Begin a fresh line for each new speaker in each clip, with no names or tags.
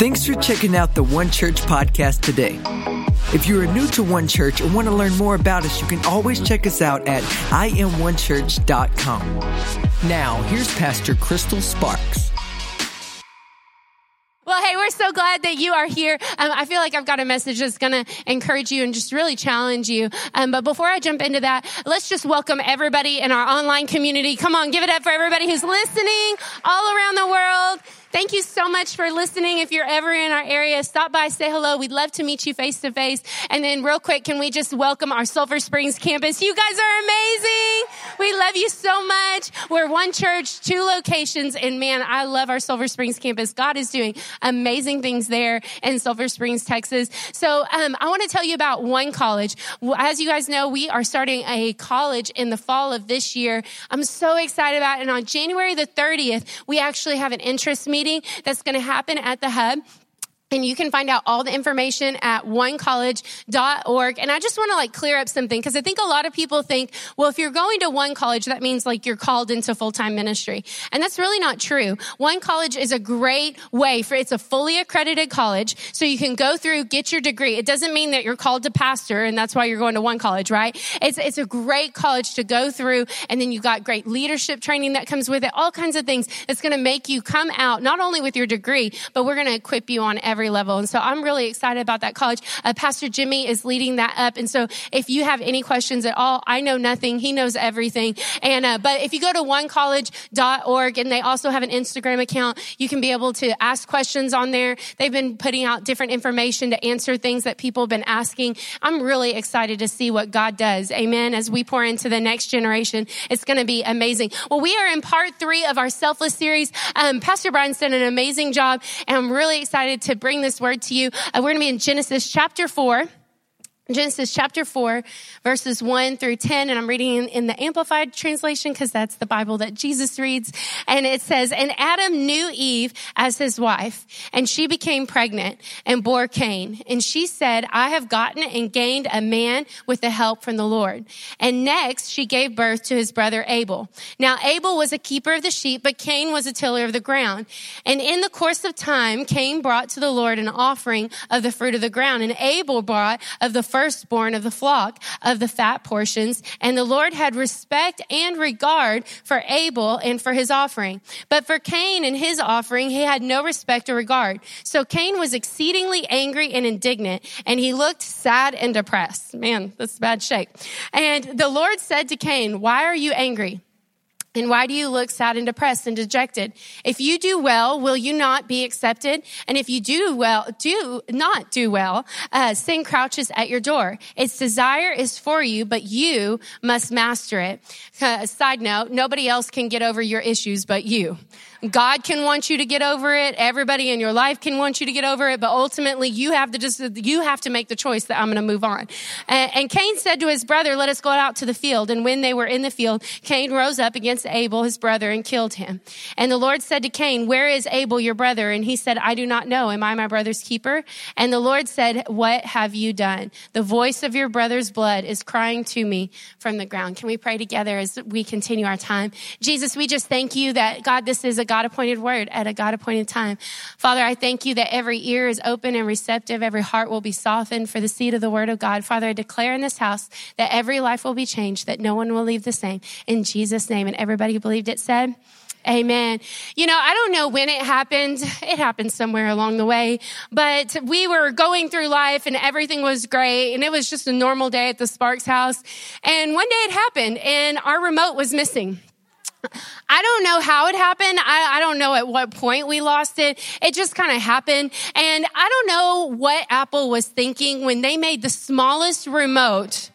Thanks for checking out the One Church podcast today. If you are new to One Church and want to learn more about us, you can always check us out at imonechurch.com. Now, here's Pastor Crystal Sparks.
Well, hey, we're so glad that you are here. Um, I feel like I've got a message that's going to encourage you and just really challenge you. Um, but before I jump into that, let's just welcome everybody in our online community. Come on, give it up for everybody who's listening all around the world. Thank you so much for listening. If you're ever in our area, stop by, say hello. We'd love to meet you face to face. And then real quick, can we just welcome our Sulphur Springs campus? You guys are amazing. We love you so much. We're one church, two locations. And man, I love our Sulphur Springs campus. God is doing amazing things there in Sulphur Springs, Texas. So, um, I want to tell you about one college. As you guys know, we are starting a college in the fall of this year. I'm so excited about it. And on January the 30th, we actually have an interest meeting meeting that's going to happen at the hub. And you can find out all the information at onecollege.org. And I just want to like clear up something because I think a lot of people think, well, if you're going to one college, that means like you're called into full-time ministry. And that's really not true. One college is a great way for, it's a fully accredited college. So you can go through, get your degree. It doesn't mean that you're called to pastor and that's why you're going to one college, right? It's, it's a great college to go through. And then you got great leadership training that comes with it, all kinds of things that's going to make you come out not only with your degree, but we're going to equip you on every every level. And so I'm really excited about that college. Uh, Pastor Jimmy is leading that up. And so if you have any questions at all, I know nothing. He knows everything. And, uh, but if you go to onecollege.org and they also have an Instagram account, you can be able to ask questions on there. They've been putting out different information to answer things that people have been asking. I'm really excited to see what God does. Amen. As we pour into the next generation, it's going to be amazing. Well, we are in part three of our selfless series. Um, Pastor Brian's done an amazing job and I'm really excited to bring bring this word to you. Uh, we're going to be in Genesis chapter 4. Genesis chapter 4, verses 1 through 10, and I'm reading in, the Amplified translation because that's the Bible that Jesus reads. And it says, And Adam knew Eve as his wife, and she became pregnant and bore Cain. And she said, I have gotten and gained a man with the help from the Lord. And next, she gave birth to his brother Abel. Now, Abel was a keeper of the sheep, but Cain was a tiller of the ground. And in the course of time, Cain brought to the Lord an offering of the fruit of the ground, and Abel brought of the first firstborn of the flock of the fat portions. And the Lord had respect and regard for Abel and for his offering. But for Cain and his offering, he had no respect or regard. So Cain was exceedingly angry and indignant, and he looked sad and depressed. Man, that's bad shape. And the Lord said to Cain, why are you angry? And why do you look sad and depressed and dejected? If you do well, will you not be accepted? And if you do well, do not do well, uh, sin crouches at your door. Its desire is for you, but you must master it. Uh, side note, nobody else can get over your issues but you. God can want you to get over it. Everybody in your life can want you to get over it, but ultimately you have to just, you have to make the choice that I'm going to move on. And, and Cain said to his brother, let us go out to the field. And when they were in the field, Cain rose up against Abel, his brother, and killed him. And the Lord said to Cain, where is Abel, your brother? And he said, I do not know. Am I my brother's keeper? And the Lord said, what have you done? The voice of your brother's blood is crying to me from the ground. Can we pray together as we continue our time? Jesus, we just thank you that God, this is a God appointed word at a God appointed time. Father, I thank you that every ear is open and receptive. Every heart will be softened for the seed of the word of God. Father, I declare in this house that every life will be changed, that no one will leave the same. In Jesus' name. And everybody who believed it said, Amen. You know, I don't know when it happened. It happened somewhere along the way, but we were going through life and everything was great. And it was just a normal day at the Sparks house. And one day it happened and our remote was missing. I don't know how it happened. I, I, don't know at what point we lost it. It just kind of happened. And I don't know what Apple was thinking when they made the smallest remote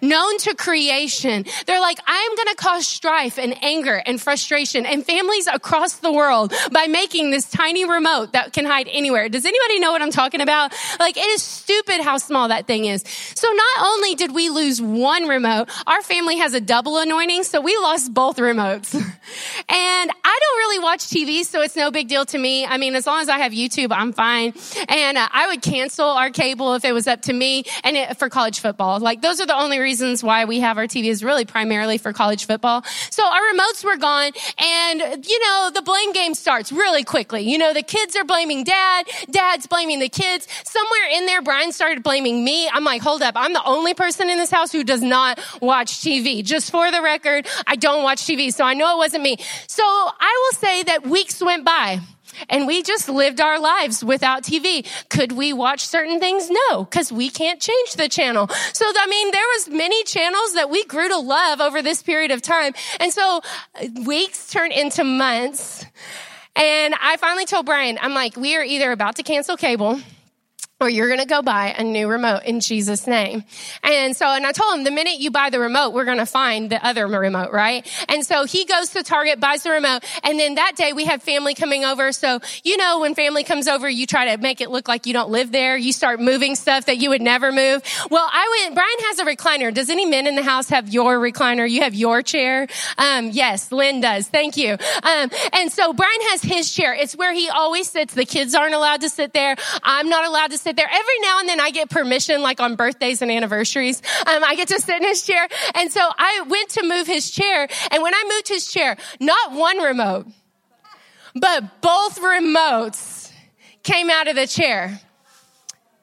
known to creation. They're like, I'm going to cause strife and anger and frustration and families across the world by making this tiny remote that can hide anywhere. Does anybody know what I'm talking about? Like, it is stupid how small that thing is. So not only did we lose one remote, our family has a double anointing, so we lost both remotes. and I don't really watch TV, so it's no big deal to me. I mean, as long as I have YouTube, I'm fine. And uh, I would cancel our cable if it was up to me and it, for college football. Like, those are the only reasons reasons why we have our TV is really primarily for college football. So our remotes were gone and, you know, the blame game starts really quickly. You know, the kids are blaming dad, dad's blaming the kids. Somewhere in there, Brian started blaming me. I'm like, hold up. I'm the only person in this house who does not watch TV. Just for the record, I don't watch TV. So I know it wasn't me. So I will say that weeks went by and we just lived our lives without TV. Could we watch certain things? No, because we can't change the channel. So, I mean, there was many channels that we grew to love over this period of time. And so uh, weeks turned into months. And I finally told Brian, I'm like, we are either about to cancel cable or you're going to go buy a new remote in Jesus name. And so, and I told him the minute you buy the remote, we're going to find the other remote, right? And so he goes to Target, buys the remote. And then that day we have family coming over. So, you know, when family comes over, you try to make it look like you don't live there. You start moving stuff that you would never move. Well, I went, Brian has a recliner. Does any men in the house have your recliner? You have your chair? Um, yes, Lynn does. Thank you. Um, and so Brian has his chair. It's where he always sits. The kids aren't allowed to sit there. I'm not allowed to sit sit there. Every now and then I get permission, like on birthdays and anniversaries. Um, I get to sit in his chair. And so I went to move his chair. And when I moved his chair, not one remote, but both remotes came out of the chair.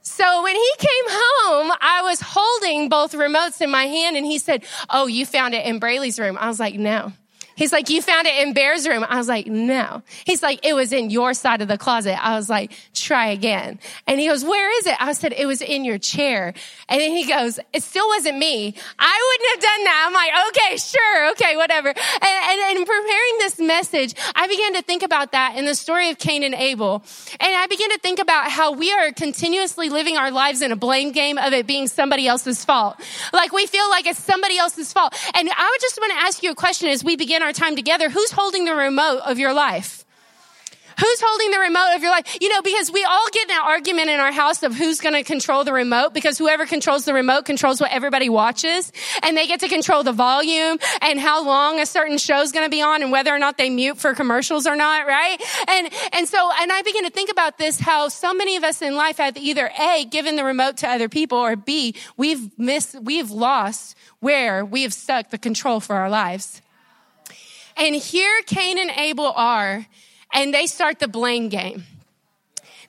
So when he came home, I was holding both remotes in my hand and he said, Oh, you found it in Braylee's room. I was like, No. He's like, you found it in Bear's room. I was like, no. He's like, it was in your side of the closet. I was like, try again. And he goes, where is it? I said, it was in your chair. And then he goes, it still wasn't me. I wouldn't have done that. I'm like, okay, sure. Okay, whatever. And, and, preparing this message, I began to think about that in the story of Cain and Abel. And I began to think about how we are continuously living our lives in a blame game of it being somebody else's fault. Like we feel like it's somebody else's fault. And I would just want to ask you a question as we begin our time together, who's holding the remote of your life? Who's holding the remote of your life? You know, because we all get an argument in our house of who's going to control the remote because whoever controls the remote controls what everybody watches and they get to control the volume and how long a certain show is going to be on and whether or not they mute for commercials or not, right? And, and so, and I begin to think about this, how so many of us in life have either A, given the remote to other people or B, we've missed, we've lost where we have stuck the control for our lives. And here Cain and Abel are, and they start the blame game.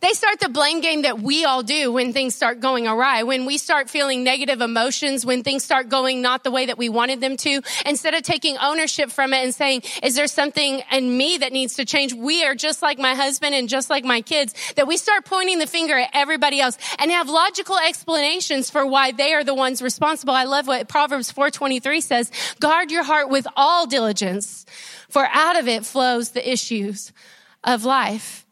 They start the blame game that we all do when things start going awry, when we start feeling negative emotions, when things start going not the way that we wanted them to. Instead of taking ownership from it and saying, is there something in me that needs to change? We are just like my husband and just like my kids, that we start pointing the finger at everybody else and have logical explanations for why they are the ones responsible. I love what Proverbs 423 says, guard your heart with all diligence, for out of it flows the issues of life.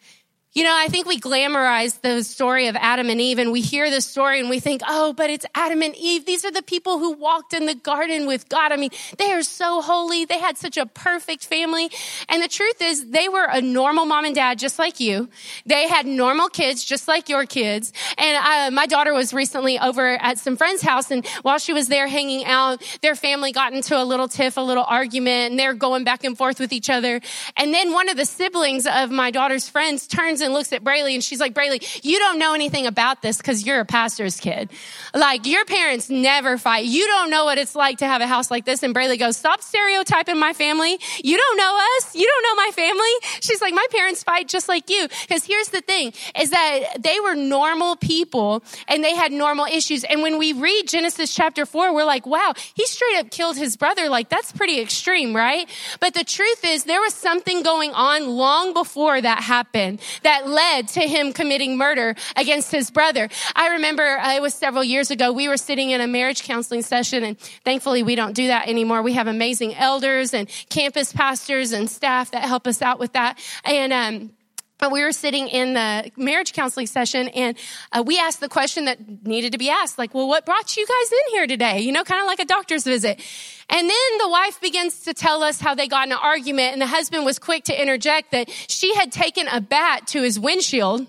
You know, I think we glamorize the story of Adam and Eve and we hear the story and we think, oh, but it's Adam and Eve. These are the people who walked in the garden with God. I mean, they are so holy. They had such a perfect family. And the truth is they were a normal mom and dad, just like you. They had normal kids, just like your kids. And uh, my daughter was recently over at some friend's house and while she was there hanging out, their family got into a little tiff, a little argument and they're going back and forth with each other. And then one of the siblings of my daughter's friends turns and looks at Brayley and she's like, Brayley, you don't know anything about this because you're a pastor's kid. Like your parents never fight. You don't know what it's like to have a house like this. And Brayley goes, stop stereotyping my family. You don't know us. You don't know my family. She's like, my parents fight just like you. Because here's the thing is that they were normal people and they had normal issues. And when we read Genesis chapter four, we're like, wow, he straight up killed his brother. Like that's pretty extreme, right? But the truth is there was something going on long before that happened that that led to him committing murder against his brother. I remember uh, it was several years ago. We were sitting in a marriage counseling session and thankfully we don't do that anymore. We have amazing elders and campus pastors and staff that help us out with that. And, um, but we were sitting in the marriage counseling session and uh, we asked the question that needed to be asked like well what brought you guys in here today? You know kind of like a doctor's visit. And then the wife begins to tell us how they got in an argument and the husband was quick to interject that she had taken a bat to his windshield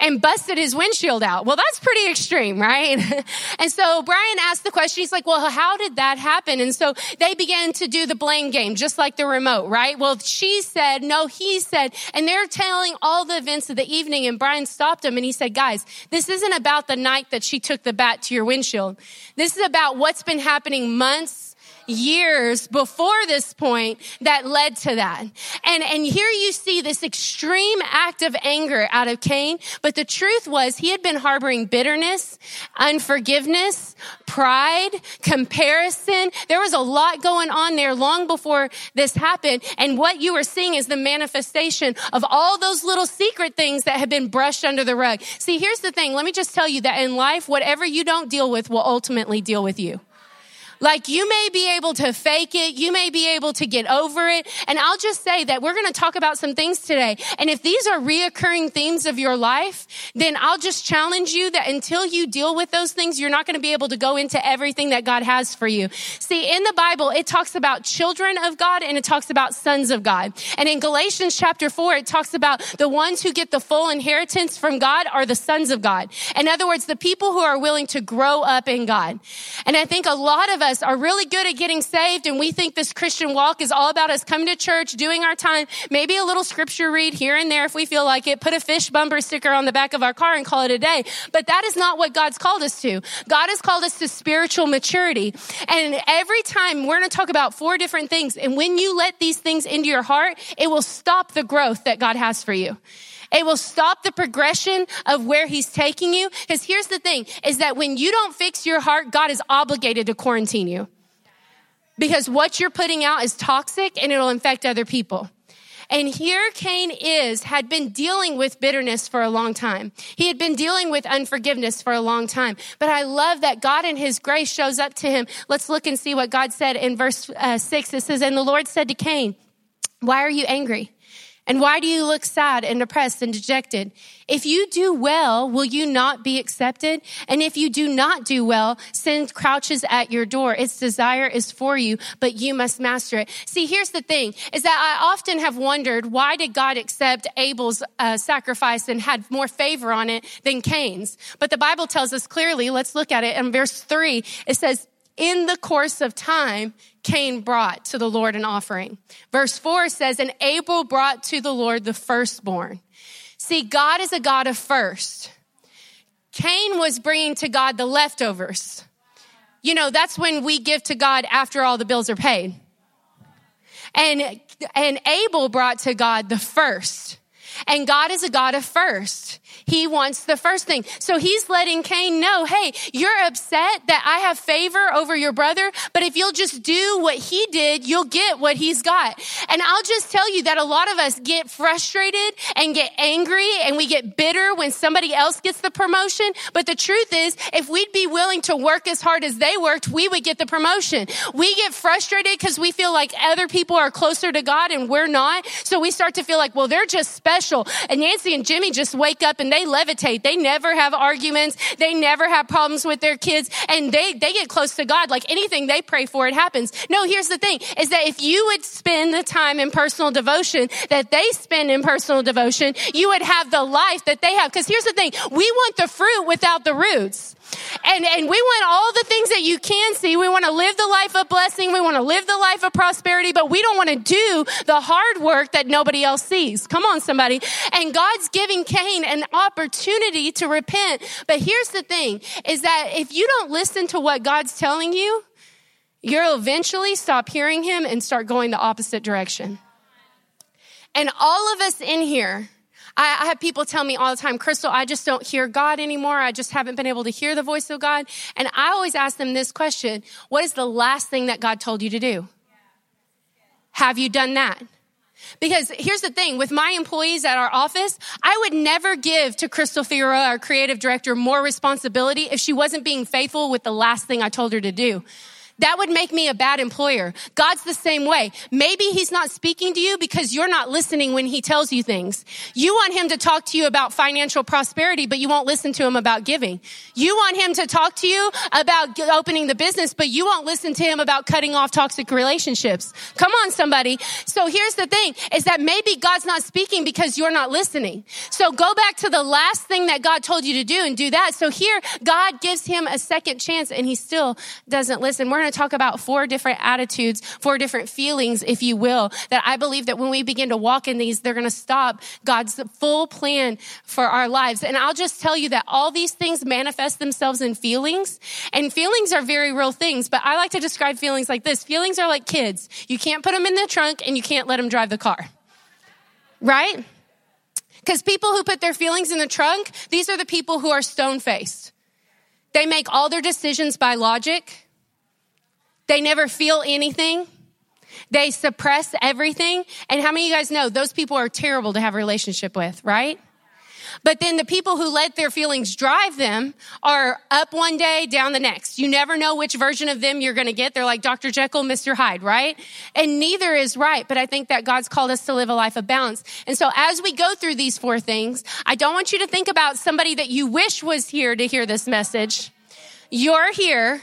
and busted his windshield out. Well, that's pretty extreme, right? and so Brian asked the question. He's like, well, how did that happen? And so they began to do the blame game, just like the remote, right? Well, she said, no, he said, and they're telling all the events of the evening. And Brian stopped him and he said, guys, this isn't about the night that she took the bat to your windshield. This is about what's been happening months years before this point that led to that. And, and here you see this extreme act of anger out of Cain. But the truth was he had been harboring bitterness, unforgiveness, pride, comparison. There was a lot going on there long before this happened. And what you are seeing is the manifestation of all those little secret things that have been brushed under the rug. See, here's the thing. Let me just tell you that in life, whatever you don't deal with will ultimately deal with you. Like you may be able to fake it. You may be able to get over it. And I'll just say that we're going to talk about some things today. And if these are reoccurring themes of your life, then I'll just challenge you that until you deal with those things, you're not going to be able to go into everything that God has for you. See, in the Bible, it talks about children of God and it talks about sons of God. And in Galatians chapter four, it talks about the ones who get the full inheritance from God are the sons of God. In other words, the people who are willing to grow up in God. And I think a lot of us us are really good at getting saved and we think this Christian walk is all about us coming to church, doing our time, maybe a little scripture read here and there if we feel like it, put a fish bumper sticker on the back of our car and call it a day. But that is not what God's called us to. God has called us to spiritual maturity. And every time we're going to talk about four different things. And when you let these things into your heart, it will stop the growth that God has for you. It will stop the progression of where he's taking you. Because here's the thing is that when you don't fix your heart, God is obligated to quarantine you. Because what you're putting out is toxic and it'll infect other people. And here Cain is, had been dealing with bitterness for a long time. He had been dealing with unforgiveness for a long time. But I love that God in his grace shows up to him. Let's look and see what God said in verse uh, six. It says, and the Lord said to Cain, why are you angry? And why do you look sad and depressed and dejected? If you do well, will you not be accepted? And if you do not do well, sin crouches at your door. Its desire is for you, but you must master it. See, here's the thing is that I often have wondered why did God accept Abel's uh, sacrifice and had more favor on it than Cain's? But the Bible tells us clearly, let's look at it in verse three. It says, in the course of time, Cain brought to the Lord an offering. Verse 4 says, And Abel brought to the Lord the firstborn. See, God is a God of first. Cain was bringing to God the leftovers. You know, that's when we give to God after all the bills are paid. And, and Abel brought to God the first. And God is a God of first. He wants the first thing. So he's letting Cain know, hey, you're upset that I have favor over your brother, but if you'll just do what he did, you'll get what he's got. And I'll just tell you that a lot of us get frustrated and get angry and we get bitter when somebody else gets the promotion. But the truth is, if we'd be willing to work as hard as they worked, we would get the promotion. We get frustrated because we feel like other people are closer to God and we're not. So we start to feel like, well, they're just special. And Nancy and Jimmy just wake up and they levitate. They never have arguments. They never have problems with their kids and they, they get close to God. Like anything they pray for, it happens. No, here's the thing is that if you would spend the time in personal devotion that they spend in personal devotion, you would have the life that they have. Cause here's the thing. We want the fruit without the roots. And, and we want all the things that you can see. We want to live the life of blessing. We want to live the life of prosperity, but we don't want to do the hard work that nobody else sees. Come on, somebody. And God's giving Cain an opportunity to repent. But here's the thing is that if you don't listen to what God's telling you, you'll eventually stop hearing him and start going the opposite direction. And all of us in here, I, I have people tell me all the time, Crystal, I just don't hear God anymore. I just haven't been able to hear the voice of God. And I always ask them this question What is the last thing that God told you to do? Have you done that? Because here's the thing, with my employees at our office, I would never give to Crystal Figueroa, our creative director, more responsibility if she wasn't being faithful with the last thing I told her to do. That would make me a bad employer. God's the same way. Maybe he's not speaking to you because you're not listening when he tells you things. You want him to talk to you about financial prosperity, but you won't listen to him about giving. You want him to talk to you about opening the business, but you won't listen to him about cutting off toxic relationships. Come on, somebody. So here's the thing is that maybe God's not speaking because you're not listening. So go back to the last thing that God told you to do and do that. So here, God gives him a second chance and he still doesn't listen. We're to talk about four different attitudes, four different feelings, if you will, that I believe that when we begin to walk in these, they're going to stop God's full plan for our lives. And I'll just tell you that all these things manifest themselves in feelings and feelings are very real things, but I like to describe feelings like this. Feelings are like kids. You can't put them in the trunk and you can't let them drive the car. Right? Because people who put their feelings in the trunk, these are the people who are stone faced. They make all their decisions by logic. They never feel anything. They suppress everything. And how many of you guys know those people are terrible to have a relationship with, right? But then the people who let their feelings drive them are up one day, down the next. You never know which version of them you're going to get. They're like Dr. Jekyll, Mr. Hyde, right? And neither is right. But I think that God's called us to live a life of balance. And so as we go through these four things, I don't want you to think about somebody that you wish was here to hear this message. You're here.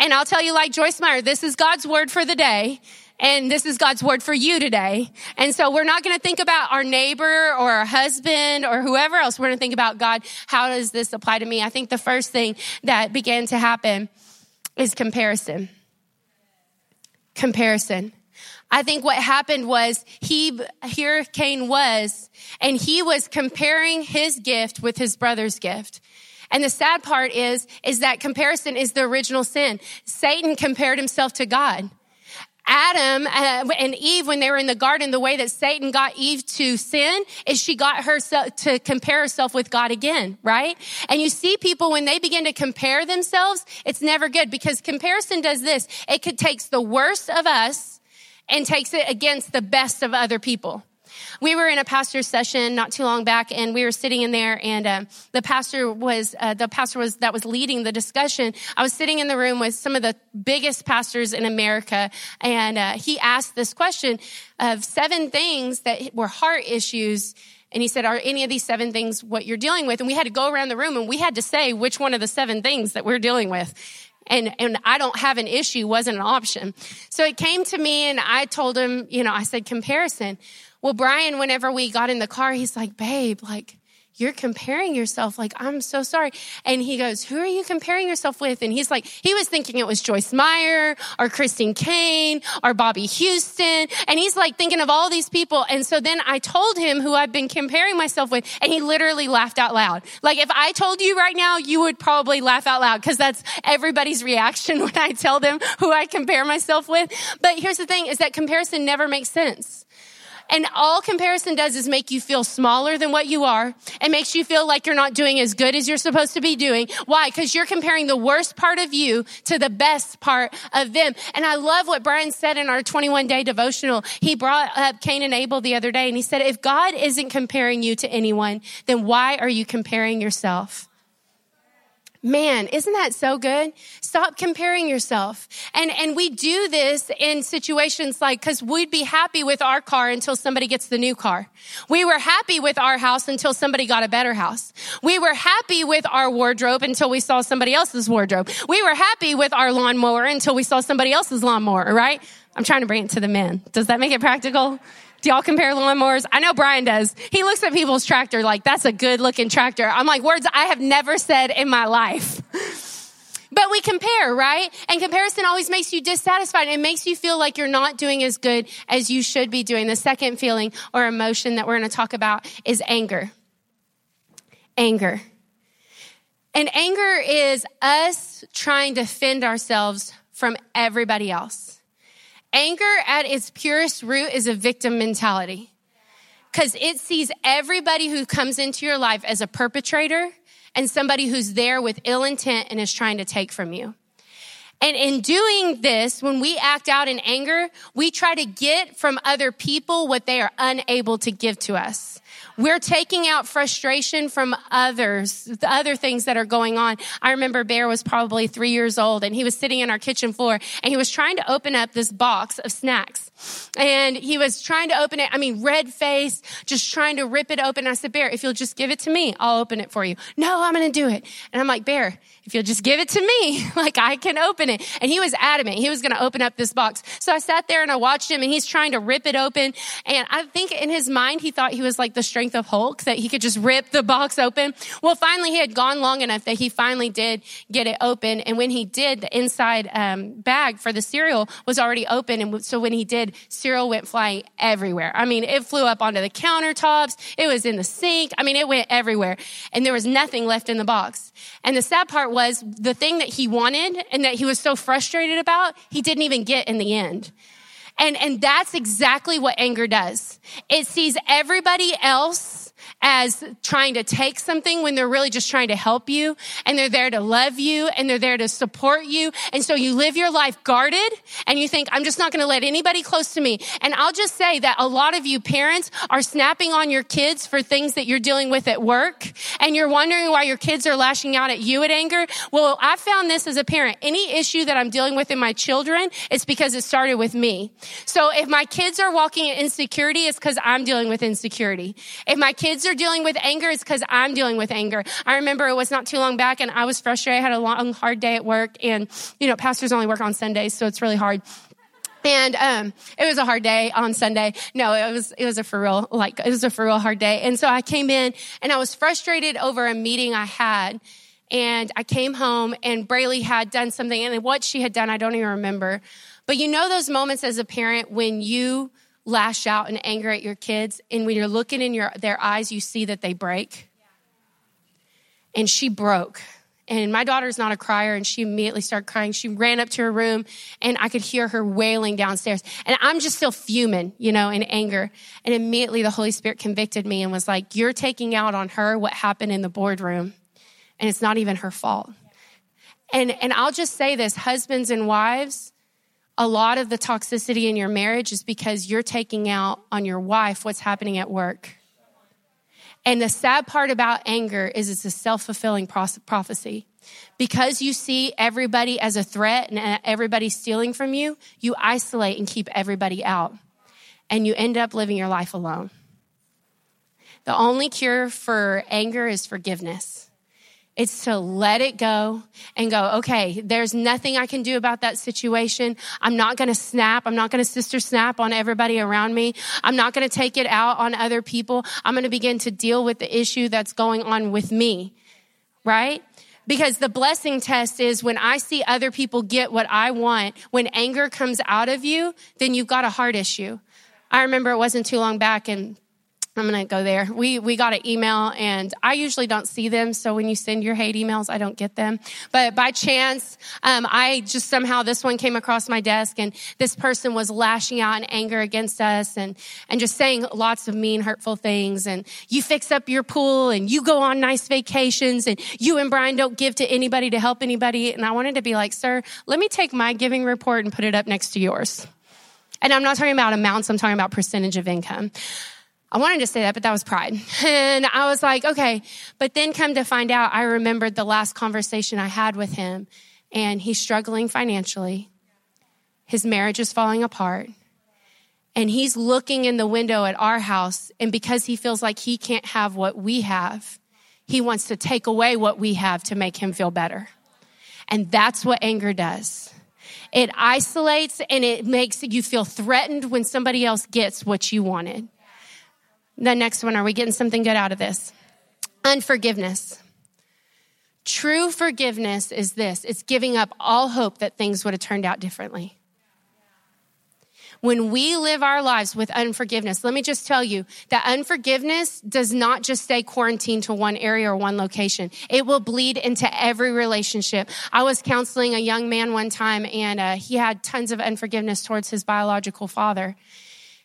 And I'll tell you like Joyce Meyer, this is God's word for the day. And this is God's word for you today. And so we're not going to think about our neighbor or our husband or whoever else. We're going to think about God. How does this apply to me? I think the first thing that began to happen is comparison. Comparison. I think what happened was he, here Cain was, and he was comparing his gift with his brother's gift. And the sad part is, is that comparison is the original sin. Satan compared himself to God. Adam uh, and Eve, when they were in the garden, the way that Satan got Eve to sin is she got her to compare herself with God again, right? And you see people when they begin to compare themselves, it's never good because comparison does this. It could takes the worst of us and takes it against the best of other people. We were in a pastor's session not too long back, and we were sitting in there, and uh, the pastor was uh, the pastor was that was leading the discussion. I was sitting in the room with some of the biggest pastors in America, and uh, he asked this question of seven things that were heart issues. And he said, Are any of these seven things what you're dealing with? And we had to go around the room and we had to say which one of the seven things that we're dealing with and, and I don't have an issue wasn't an option. So it came to me and I told him, you know, I said comparison. Well, Brian, whenever we got in the car, he's like, babe, like, you're comparing yourself. Like, I'm so sorry. And he goes, who are you comparing yourself with? And he's like, he was thinking it was Joyce Meyer or Christine Caine or Bobbie Houston. And he's like thinking of all these people. And so then I told him who I've been comparing myself with and he literally laughed out loud. Like if I told you right now, you would probably laugh out loud because that's everybody's reaction when I tell them who I compare myself with. But here's the thing is that comparison never makes sense. And all comparison does is make you feel smaller than what you are. It makes you feel like you're not doing as good as you're supposed to be doing. Why? Because you're comparing the worst part of you to the best part of them. And I love what Brian said in our 21 day devotional. He brought up Cain and Abel the other day and he said, if God isn't comparing you to anyone, then why are you comparing yourself? Man, isn't that so good? Stop comparing yourself. And, and we do this in situations like, cause we'd be happy with our car until somebody gets the new car. We were happy with our house until somebody got a better house. We were happy with our wardrobe until we saw somebody else's wardrobe. We were happy with our lawnmower until we saw somebody else's lawnmower, right? I'm trying to bring it to the men. Does that make it practical? Do y'all compare lawnmowers? I know Brian does. He looks at people's tractor like, that's a good looking tractor. I'm like, words I have never said in my life. But we compare, right? And comparison always makes you dissatisfied. It makes you feel like you're not doing as good as you should be doing. The second feeling or emotion that we're going to talk about is anger. Anger. And anger is us trying to fend ourselves from everybody else. Anger at its purest root is a victim mentality because it sees everybody who comes into your life as a perpetrator and somebody who's there with ill intent and is trying to take from you. And in doing this, when we act out in anger, we try to get from other people what they are unable to give to us. We're taking out frustration from others, the other things that are going on. I remember Bear was probably three years old and he was sitting in our kitchen floor and he was trying to open up this box of snacks. And he was trying to open it. I mean, red face, just trying to rip it open. I said, Bear, if you'll just give it to me, I'll open it for you. No, I'm going to do it. And I'm like, Bear, if you'll just give it to me, like I can open it. And he was adamant. He was going to open up this box. So I sat there and I watched him and he's trying to rip it open. And I think in his mind, he thought he was like the strength of Hulk, that he could just rip the box open. Well, finally he had gone long enough that he finally did get it open. And when he did, the inside um, bag for the cereal was already open. And so when he did, cereal went flying everywhere. I mean, it flew up onto the countertops. It was in the sink. I mean, it went everywhere and there was nothing left in the box. And the sad part was the thing that he wanted and that he was so frustrated about, he didn't even get in the end. And, and that's exactly what anger does. It sees everybody else as trying to take something when they're really just trying to help you and they're there to love you and they're there to support you. And so you live your life guarded and you think, I'm just not going to let anybody close to me. And I'll just say that a lot of you parents are snapping on your kids for things that you're dealing with at work and you're wondering why your kids are lashing out at you at anger. Well, I found this as a parent. Any issue that I'm dealing with in my children, it's because it started with me. So if my kids are walking in insecurity, it's because I'm dealing with insecurity. If my kids are dealing with anger, it's because I'm dealing with anger. I remember it was not too long back and I was frustrated. I had a long, hard day at work and, you know, pastors only work on Sundays, so it's really hard. And um, it was a hard day on Sunday. No, it was it was a for real like it was a for real hard day. And so I came in and I was frustrated over a meeting I had. And I came home and Braylee had done something and what she had done I don't even remember. But you know those moments as a parent when you lash out in anger at your kids, and when you're looking in your, their eyes, you see that they break. And she broke. And my daughter's not a crier, and she immediately started crying. She ran up to her room, and I could hear her wailing downstairs. And I'm just still fuming, you know, in anger. And immediately the Holy Spirit convicted me and was like, You're taking out on her what happened in the boardroom, and it's not even her fault. And, and I'll just say this husbands and wives, a lot of the toxicity in your marriage is because you're taking out on your wife what's happening at work. And the sad part about anger is it's a self fulfilling prophecy. Because you see everybody as a threat and uh, everybody stealing from you, you isolate and keep everybody out. And you end up living your life alone. The only cure for anger is forgiveness. It's to let it go and go, okay, there's nothing I can do about that situation. I'm not going to snap. I'm not going to sister snap on everybody around me. I'm not going to take it out on other people. I'm going to begin to deal with the issue that's going on with me. Right? Because the blessing test is when I see other people get what I want, when anger comes out of you, then you've got a heart issue. I remember it wasn't too long back and I'm to go there. We, we got an email and I usually don't see them. So when you send your hate emails, I don't get them. But by chance, um, I just somehow this one came across my desk and this person was lashing out in anger against us and, and just saying lots of mean, hurtful things. And you fix up your pool and you go on nice vacations and you and Brian don't give to anybody to help anybody. And I wanted to be like, sir, let me take my giving report and put it up next to yours. And I'm not talking about amounts. I'm talking about percentage of income. I wanted to say that, but that was pride. And I was like, okay. But then come to find out, I remembered the last conversation I had with him and he's struggling financially. His marriage is falling apart. And he's looking in the window at our house. And because he feels like he can't have what we have, he wants to take away what we have to make him feel better. And that's what anger does. It isolates and it makes you feel threatened when somebody else gets what you wanted. The next one, are we getting something good out of this? Unforgiveness. True forgiveness is this it's giving up all hope that things would have turned out differently. When we live our lives with unforgiveness, let me just tell you that unforgiveness does not just stay quarantined to one area or one location. It will bleed into every relationship. I was counseling a young man one time and uh, he had tons of unforgiveness towards his biological father.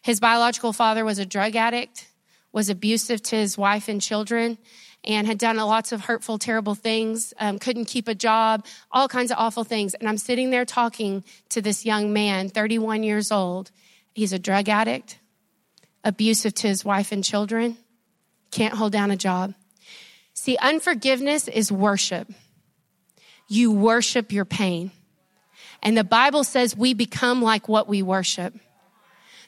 His biological father was a drug addict was abusive to his wife and children and had done lots of hurtful, terrible things, um, couldn't keep a job, all kinds of awful things. And I'm sitting there talking to this young man, 31 years old. He's a drug addict, abusive to his wife and children. can't hold down a job. See, unforgiveness is worship. You worship your pain. And the Bible says we become like what we worship.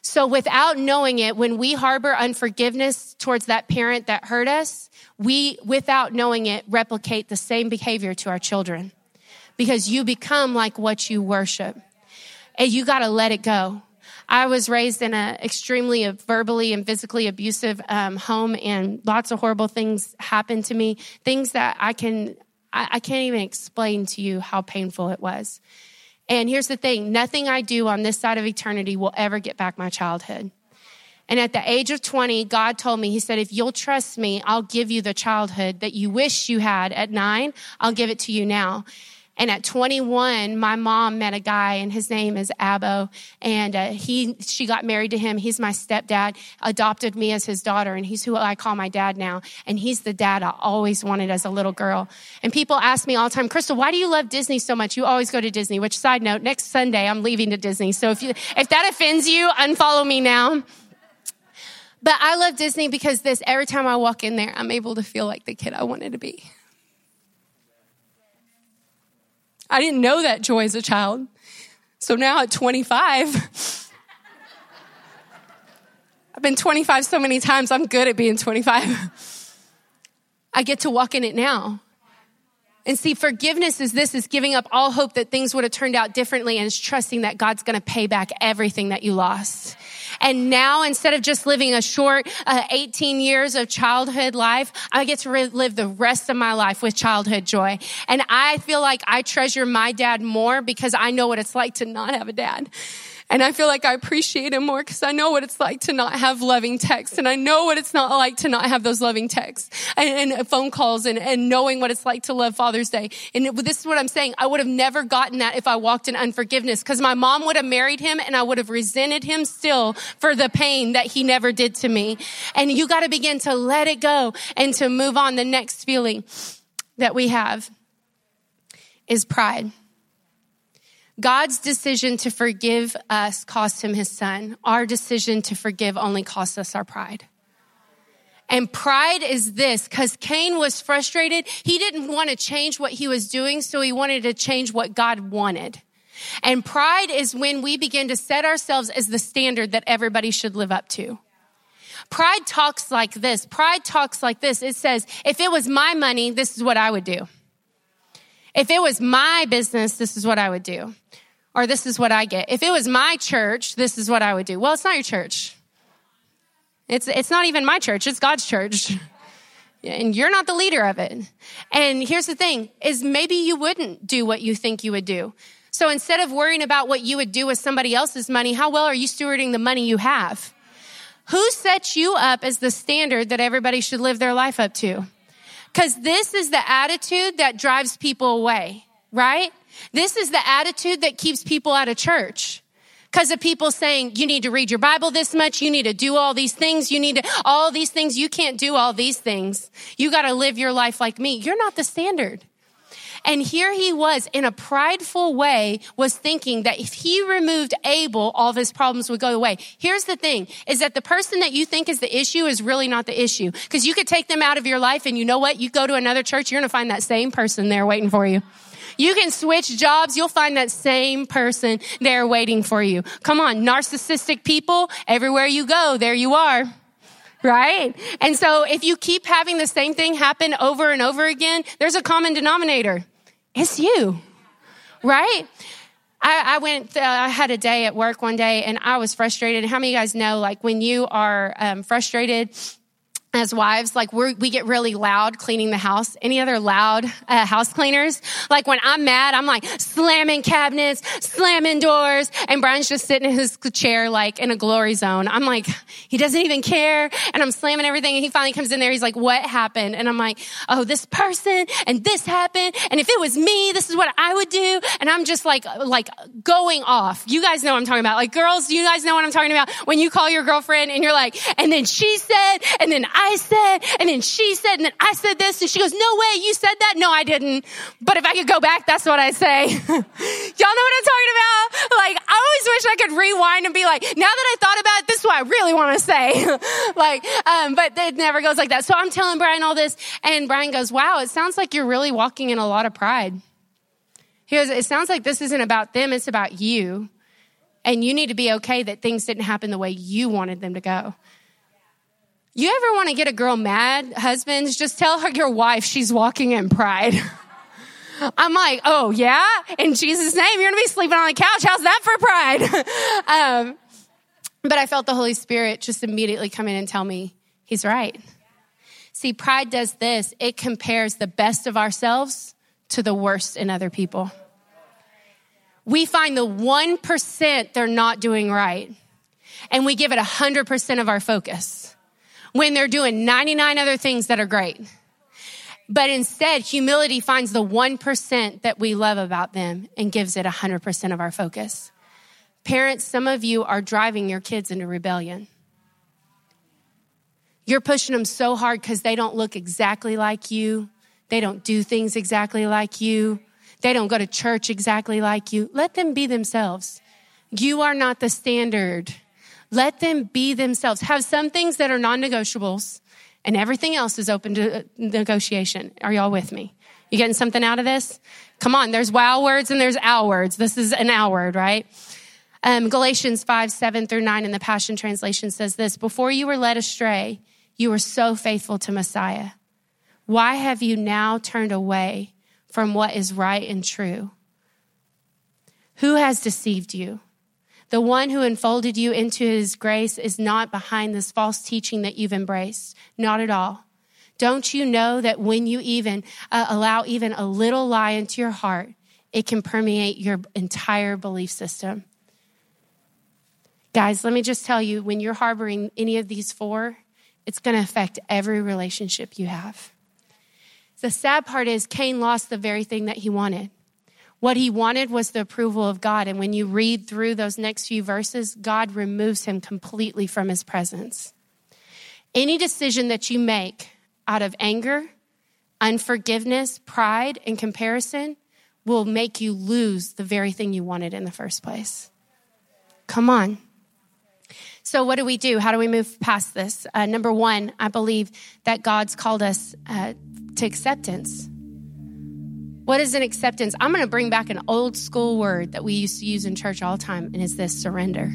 So without knowing it, when we harbor unforgiveness towards that parent that hurt us, we, without knowing it, replicate the same behavior to our children because you become like what you worship and you got to let it go. I was raised in an extremely verbally and physically abusive um, home, and lots of horrible things happened to me. Things that I can, I, I can't even explain to you how painful it was. And here's the thing nothing I do on this side of eternity will ever get back my childhood. And at the age of 20, God told me, He said, if you'll trust me, I'll give you the childhood that you wish you had at nine. I'll give it to you now. And at 21, my mom met a guy and his name is Abo. And uh, he, she got married to him. He's my stepdad, adopted me as his daughter. And he's who I call my dad now. And he's the dad I always wanted as a little girl. And people ask me all the time, Crystal, why do you love Disney so much? You always go to Disney, which side note, next Sunday I'm leaving to Disney. So if you, if that offends you, unfollow me now. But I love Disney because this, every time I walk in there, I'm able to feel like the kid I wanted to be. I didn't know that joy as a child. So now at 25, I've been 25 so many times, I'm good at being 25. I get to walk in it now. And see, forgiveness is this, is giving up all hope that things would have turned out differently and is trusting that God's going to pay back everything that you lost. And now instead of just living a short uh, 18 years of childhood life, I get to live the rest of my life with childhood joy. And I feel like I treasure my dad more because I know what it's like to not have a dad. And I feel like I appreciate him more because I know what it's like to not have loving texts. And I know what it's not like to not have those loving texts and, and uh, phone calls and, and knowing what it's like to love Father's Day. And this is what I'm saying. I would have never gotten that if I walked in unforgiveness because my mom would have married him and I would have resented him still for the pain that he never did to me. And you got to begin to let it go and to move on. The next feeling that we have is pride. God's decision to forgive us cost him his son. Our decision to forgive only costs us our pride. And pride is this, because Cain was frustrated. He didn't want to change what he was doing, so he wanted to change what God wanted. And pride is when we begin to set ourselves as the standard that everybody should live up to. Pride talks like this. Pride talks like this. It says, if it was my money, this is what I would do. If it was my business, this is what I would do. Or this is what I get. If it was my church, this is what I would do. Well, it's not your church. It's, it's not even my church. It's God's church. And you're not the leader of it. And here's the thing is maybe you wouldn't do what you think you would do. So instead of worrying about what you would do with somebody else's money, how well are you stewarding the money you have? Who sets you up as the standard that everybody should live their life up to? Because this is the attitude that drives people away, right? This is the attitude that keeps people out of church. Because of people saying, you need to read your Bible this much, you need to do all these things, you need to, all these things, you can't do all these things. You gotta live your life like me. You're not the standard. And here he was in a prideful way was thinking that if he removed Abel, all of his problems would go away. Here's the thing is that the person that you think is the issue is really not the issue. Cause you could take them out of your life and you know what? You go to another church, you're going to find that same person there waiting for you. You can switch jobs. You'll find that same person there waiting for you. Come on, narcissistic people, everywhere you go, there you are right? And so if you keep having the same thing happen over and over again, there's a common denominator. It's you, right? I, I went, uh, I had a day at work one day and I was frustrated. How many of you guys know, like, when you are um, frustrated, as wives, like we we get really loud cleaning the house. Any other loud uh, house cleaners? Like when I'm mad, I'm like slamming cabinets, slamming doors, and Brian's just sitting in his chair like in a glory zone. I'm like, he doesn't even care, and I'm slamming everything. And he finally comes in there. He's like, "What happened?" And I'm like, "Oh, this person and this happened, and if it was me, this is what I would do." And I'm just like, like going off. You guys know what I'm talking about. Like girls, you guys know what I'm talking about. When you call your girlfriend and you're like, "And then she said," and then I I said, and then she said, and then I said this. And she goes, no way, you said that? No, I didn't. But if I could go back, that's what I say. Y'all know what I'm talking about? Like, I always wish I could rewind and be like, now that I thought about it, this is what I really want to say. like, um, but it never goes like that. So I'm telling Brian all this, and Brian goes, wow, it sounds like you're really walking in a lot of pride. He goes, it sounds like this isn't about them, it's about you. And you need to be okay that things didn't happen the way you wanted them to go. You ever want to get a girl mad, husbands? Just tell her your wife she's walking in pride. I'm like, oh yeah, in Jesus' name, you're gonna be sleeping on the couch. How's that for pride? um, but I felt the Holy Spirit just immediately come in and tell me he's right. See, pride does this it compares the best of ourselves to the worst in other people. We find the 1% they're not doing right, and we give it 100% of our focus when they're doing 99 other things that are great. But instead, humility finds the 1% that we love about them and gives it 100% of our focus. Parents, some of you are driving your kids into rebellion. You're pushing them so hard because they don't look exactly like you. They don't do things exactly like you. They don't go to church exactly like you. Let them be themselves. You are not the standard. Let them be themselves. Have some things that are non negotiables, and everything else is open to uh, negotiation. Are y'all with me? You getting something out of this? Come on, there's wow words and there's ow words. This is an ow word, right? Um, Galatians 5, 7 through 9 in the Passion Translation says this Before you were led astray, you were so faithful to Messiah. Why have you now turned away from what is right and true? Who has deceived you? The one who enfolded you into his grace is not behind this false teaching that you've embraced. Not at all. Don't you know that when you even uh, allow even a little lie into your heart, it can permeate your entire belief system? Guys, let me just tell you when you're harboring any of these four, it's going to affect every relationship you have. The sad part is, Cain lost the very thing that he wanted. What he wanted was the approval of God. And when you read through those next few verses, God removes him completely from his presence. Any decision that you make out of anger, unforgiveness, pride, and comparison will make you lose the very thing you wanted in the first place. Come on. So, what do we do? How do we move past this? Uh, number one, I believe that God's called us uh, to acceptance. What is an acceptance? I'm going to bring back an old school word that we used to use in church all the time, and it's this surrender.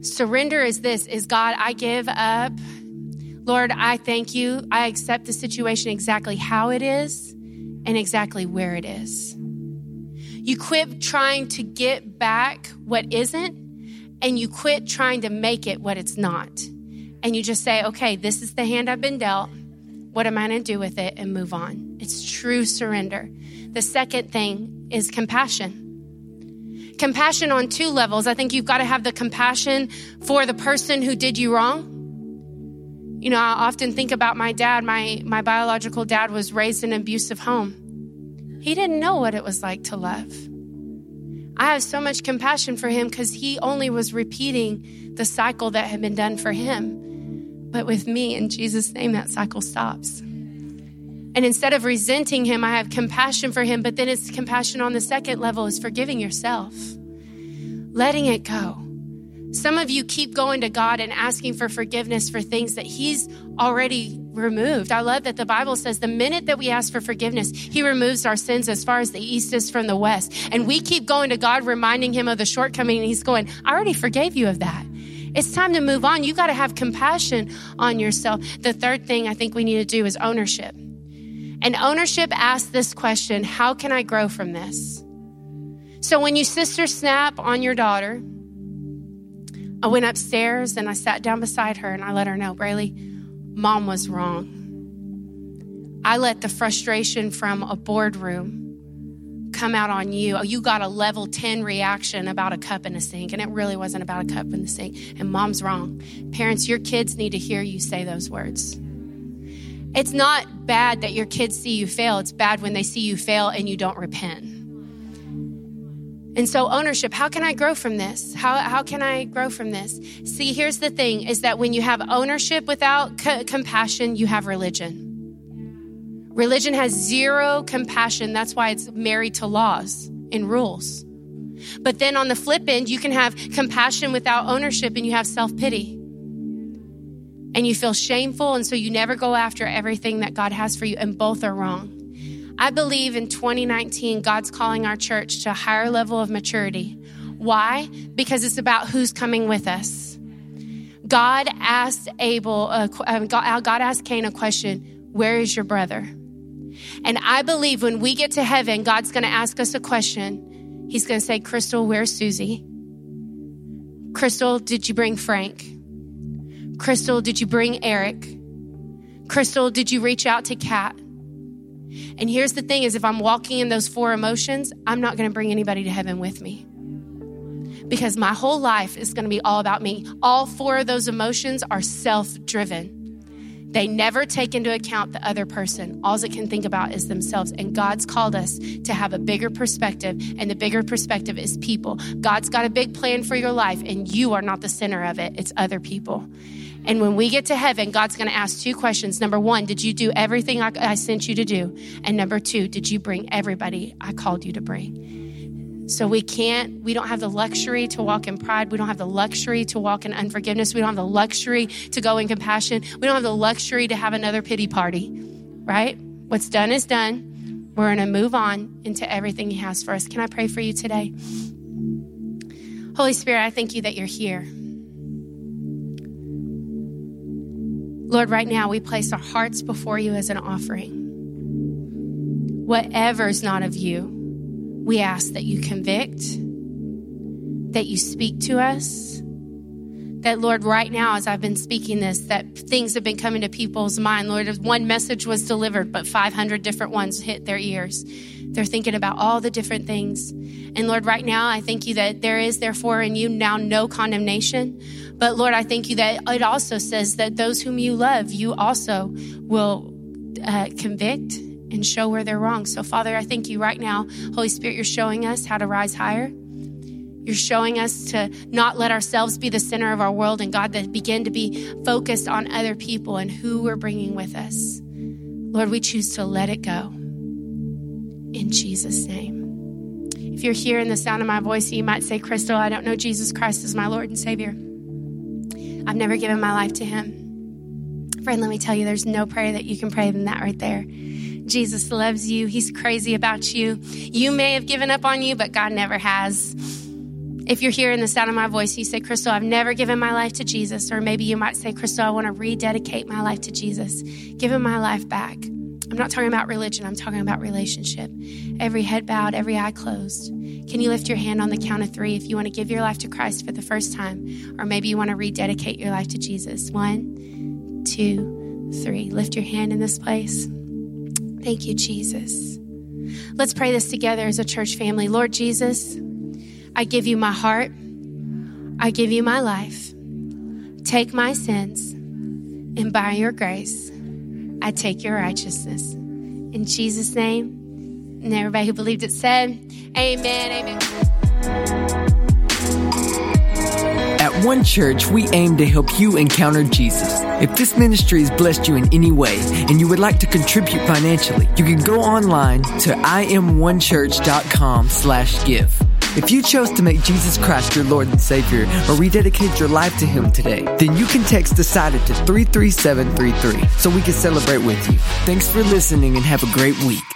Surrender is this is God, I give up. Lord, I thank you. I accept the situation exactly how it is and exactly where it is. You quit trying to get back what isn't and you quit trying to make it what it's not. And you just say, okay, this is the hand I've been dealt. What am I going to do with it and move on? It's true surrender. The second thing is compassion. Compassion on two levels. I think you've got to have the compassion for the person who did you wrong. You know, I often think about my dad. My, my biological dad was raised in an abusive home. He didn't know what it was like to love. I have so much compassion for him because he only was repeating the cycle that had been done for him. But with me, in Jesus' name, that cycle stops. And instead of resenting him, I have compassion for him. But then it's compassion on the second level is forgiving yourself, letting it go. Some of you keep going to God and asking for forgiveness for things that He's already removed. I love that the Bible says the minute that we ask for forgiveness, He removes our sins as far as the east is from the west. And we keep going to God, reminding Him of the shortcoming, and He's going, I already forgave you of that. It's time to move on. You got to have compassion on yourself. The third thing I think we need to do is ownership. And ownership asks this question How can I grow from this? So when you sister snap on your daughter, I went upstairs and I sat down beside her and I let her know, Braylee, mom was wrong. I let the frustration from a boardroom come out on you. Oh, You got a level 10 reaction about a cup in a sink, and it really wasn't about a cup in the sink. And mom's wrong. Parents, your kids need to hear you say those words. It's not bad that your kids see you fail, it's bad when they see you fail and you don't repent. And so ownership, how can I grow from this? How, how can I grow from this? See, here's the thing is that when you have ownership without compassion, you have religion. Religion has zero compassion. That's why it's married to laws and rules. But then on the flip end, you can have compassion without ownership and you have self pity. And you feel shameful, and so you never go after everything that God has for you, and both are wrong. I believe in 2019, God's calling our church to a higher level of maturity. Why? Because it's about who's coming with us. God asked Abel, uh, God asked Cain a question Where is your brother? And I believe when we get to heaven, God's going to ask us a question. He's going to say, Crystal, where's Susie? Crystal, did you bring Frank? Crystal, did you bring Eric? Crystal, did you reach out to Kat? And here's the thing is if I'm walking in those four emotions, I'm not going to bring anybody to heaven with me. Because my whole life is going to be all about me. All four of those emotions are self-driven. They never take into account the other person. All it can think about is themselves. And God's called us to have a bigger perspective, and the bigger perspective is people. God's got a big plan for your life, and you are not the center of it, it's other people. And when we get to heaven, God's going to ask two questions. Number one, did you do everything I, I sent you to do? And number two, did you bring everybody I called you to bring? So we can't, we don't have the luxury to walk in pride. We don't have the luxury to walk in unforgiveness. We don't have the luxury to go in compassion. We don't have the luxury to have another pity party, right? What's done is done. We're going to move on into everything He has for us. Can I pray for you today? Holy Spirit, I thank you that you're here. Lord, right now we place our hearts before you as an offering. Whatever's not of you, we ask that you convict, that you speak to us. That, Lord, right now, as I've been speaking this, that things have been coming to people's mind. Lord, one message was delivered, but 500 different ones hit their ears. They're thinking about all the different things. And Lord, right now, I thank you that there is therefore in you now no condemnation. But Lord, I thank you that it also says that those whom you love, you also will uh, convict and show where they're wrong. So, Father, I thank you right now. Holy Spirit, you're showing us how to rise higher. You're showing us to not let ourselves be the center of our world and God, that begin to be focused on other people and who we're bringing with us. Lord, we choose to let it go. In Jesus' name. If you're hearing the sound of my voice, you might say, Crystal, I don't know Jesus Christ as my Lord and Savior. I've never given my life to Him. Friend, let me tell you, there's no prayer that you can pray than that right there. Jesus loves you. He's crazy about you. You may have given up on you, but God never has. If you're hearing the sound of my voice, you say, Crystal, I've never given my life to Jesus. Or maybe you might say, Crystal, I want to rededicate my life to Jesus. Give him my life back. I'm not talking about religion, I'm talking about relationship. Every head bowed, every eye closed. Can you lift your hand on the count of three if you want to give your life to Christ for the first time? Or maybe you want to rededicate your life to Jesus. One, two, three. Lift your hand in this place. Thank you, Jesus. Let's pray this together as a church family. Lord Jesus, I give you my heart. I give you my life. Take my sins, and by your grace, I take your righteousness. In Jesus' name, and everybody who believed it said, Amen. Amen.
At One Church, we aim to help you encounter Jesus. If this ministry has blessed you in any way and you would like to contribute financially, you can go online to imonechurch.com slash give. If you chose to make Jesus Christ your Lord and Savior or rededicate your life to Him today, then you can text Decided to 33733 so we can celebrate with you. Thanks for listening and have a great week.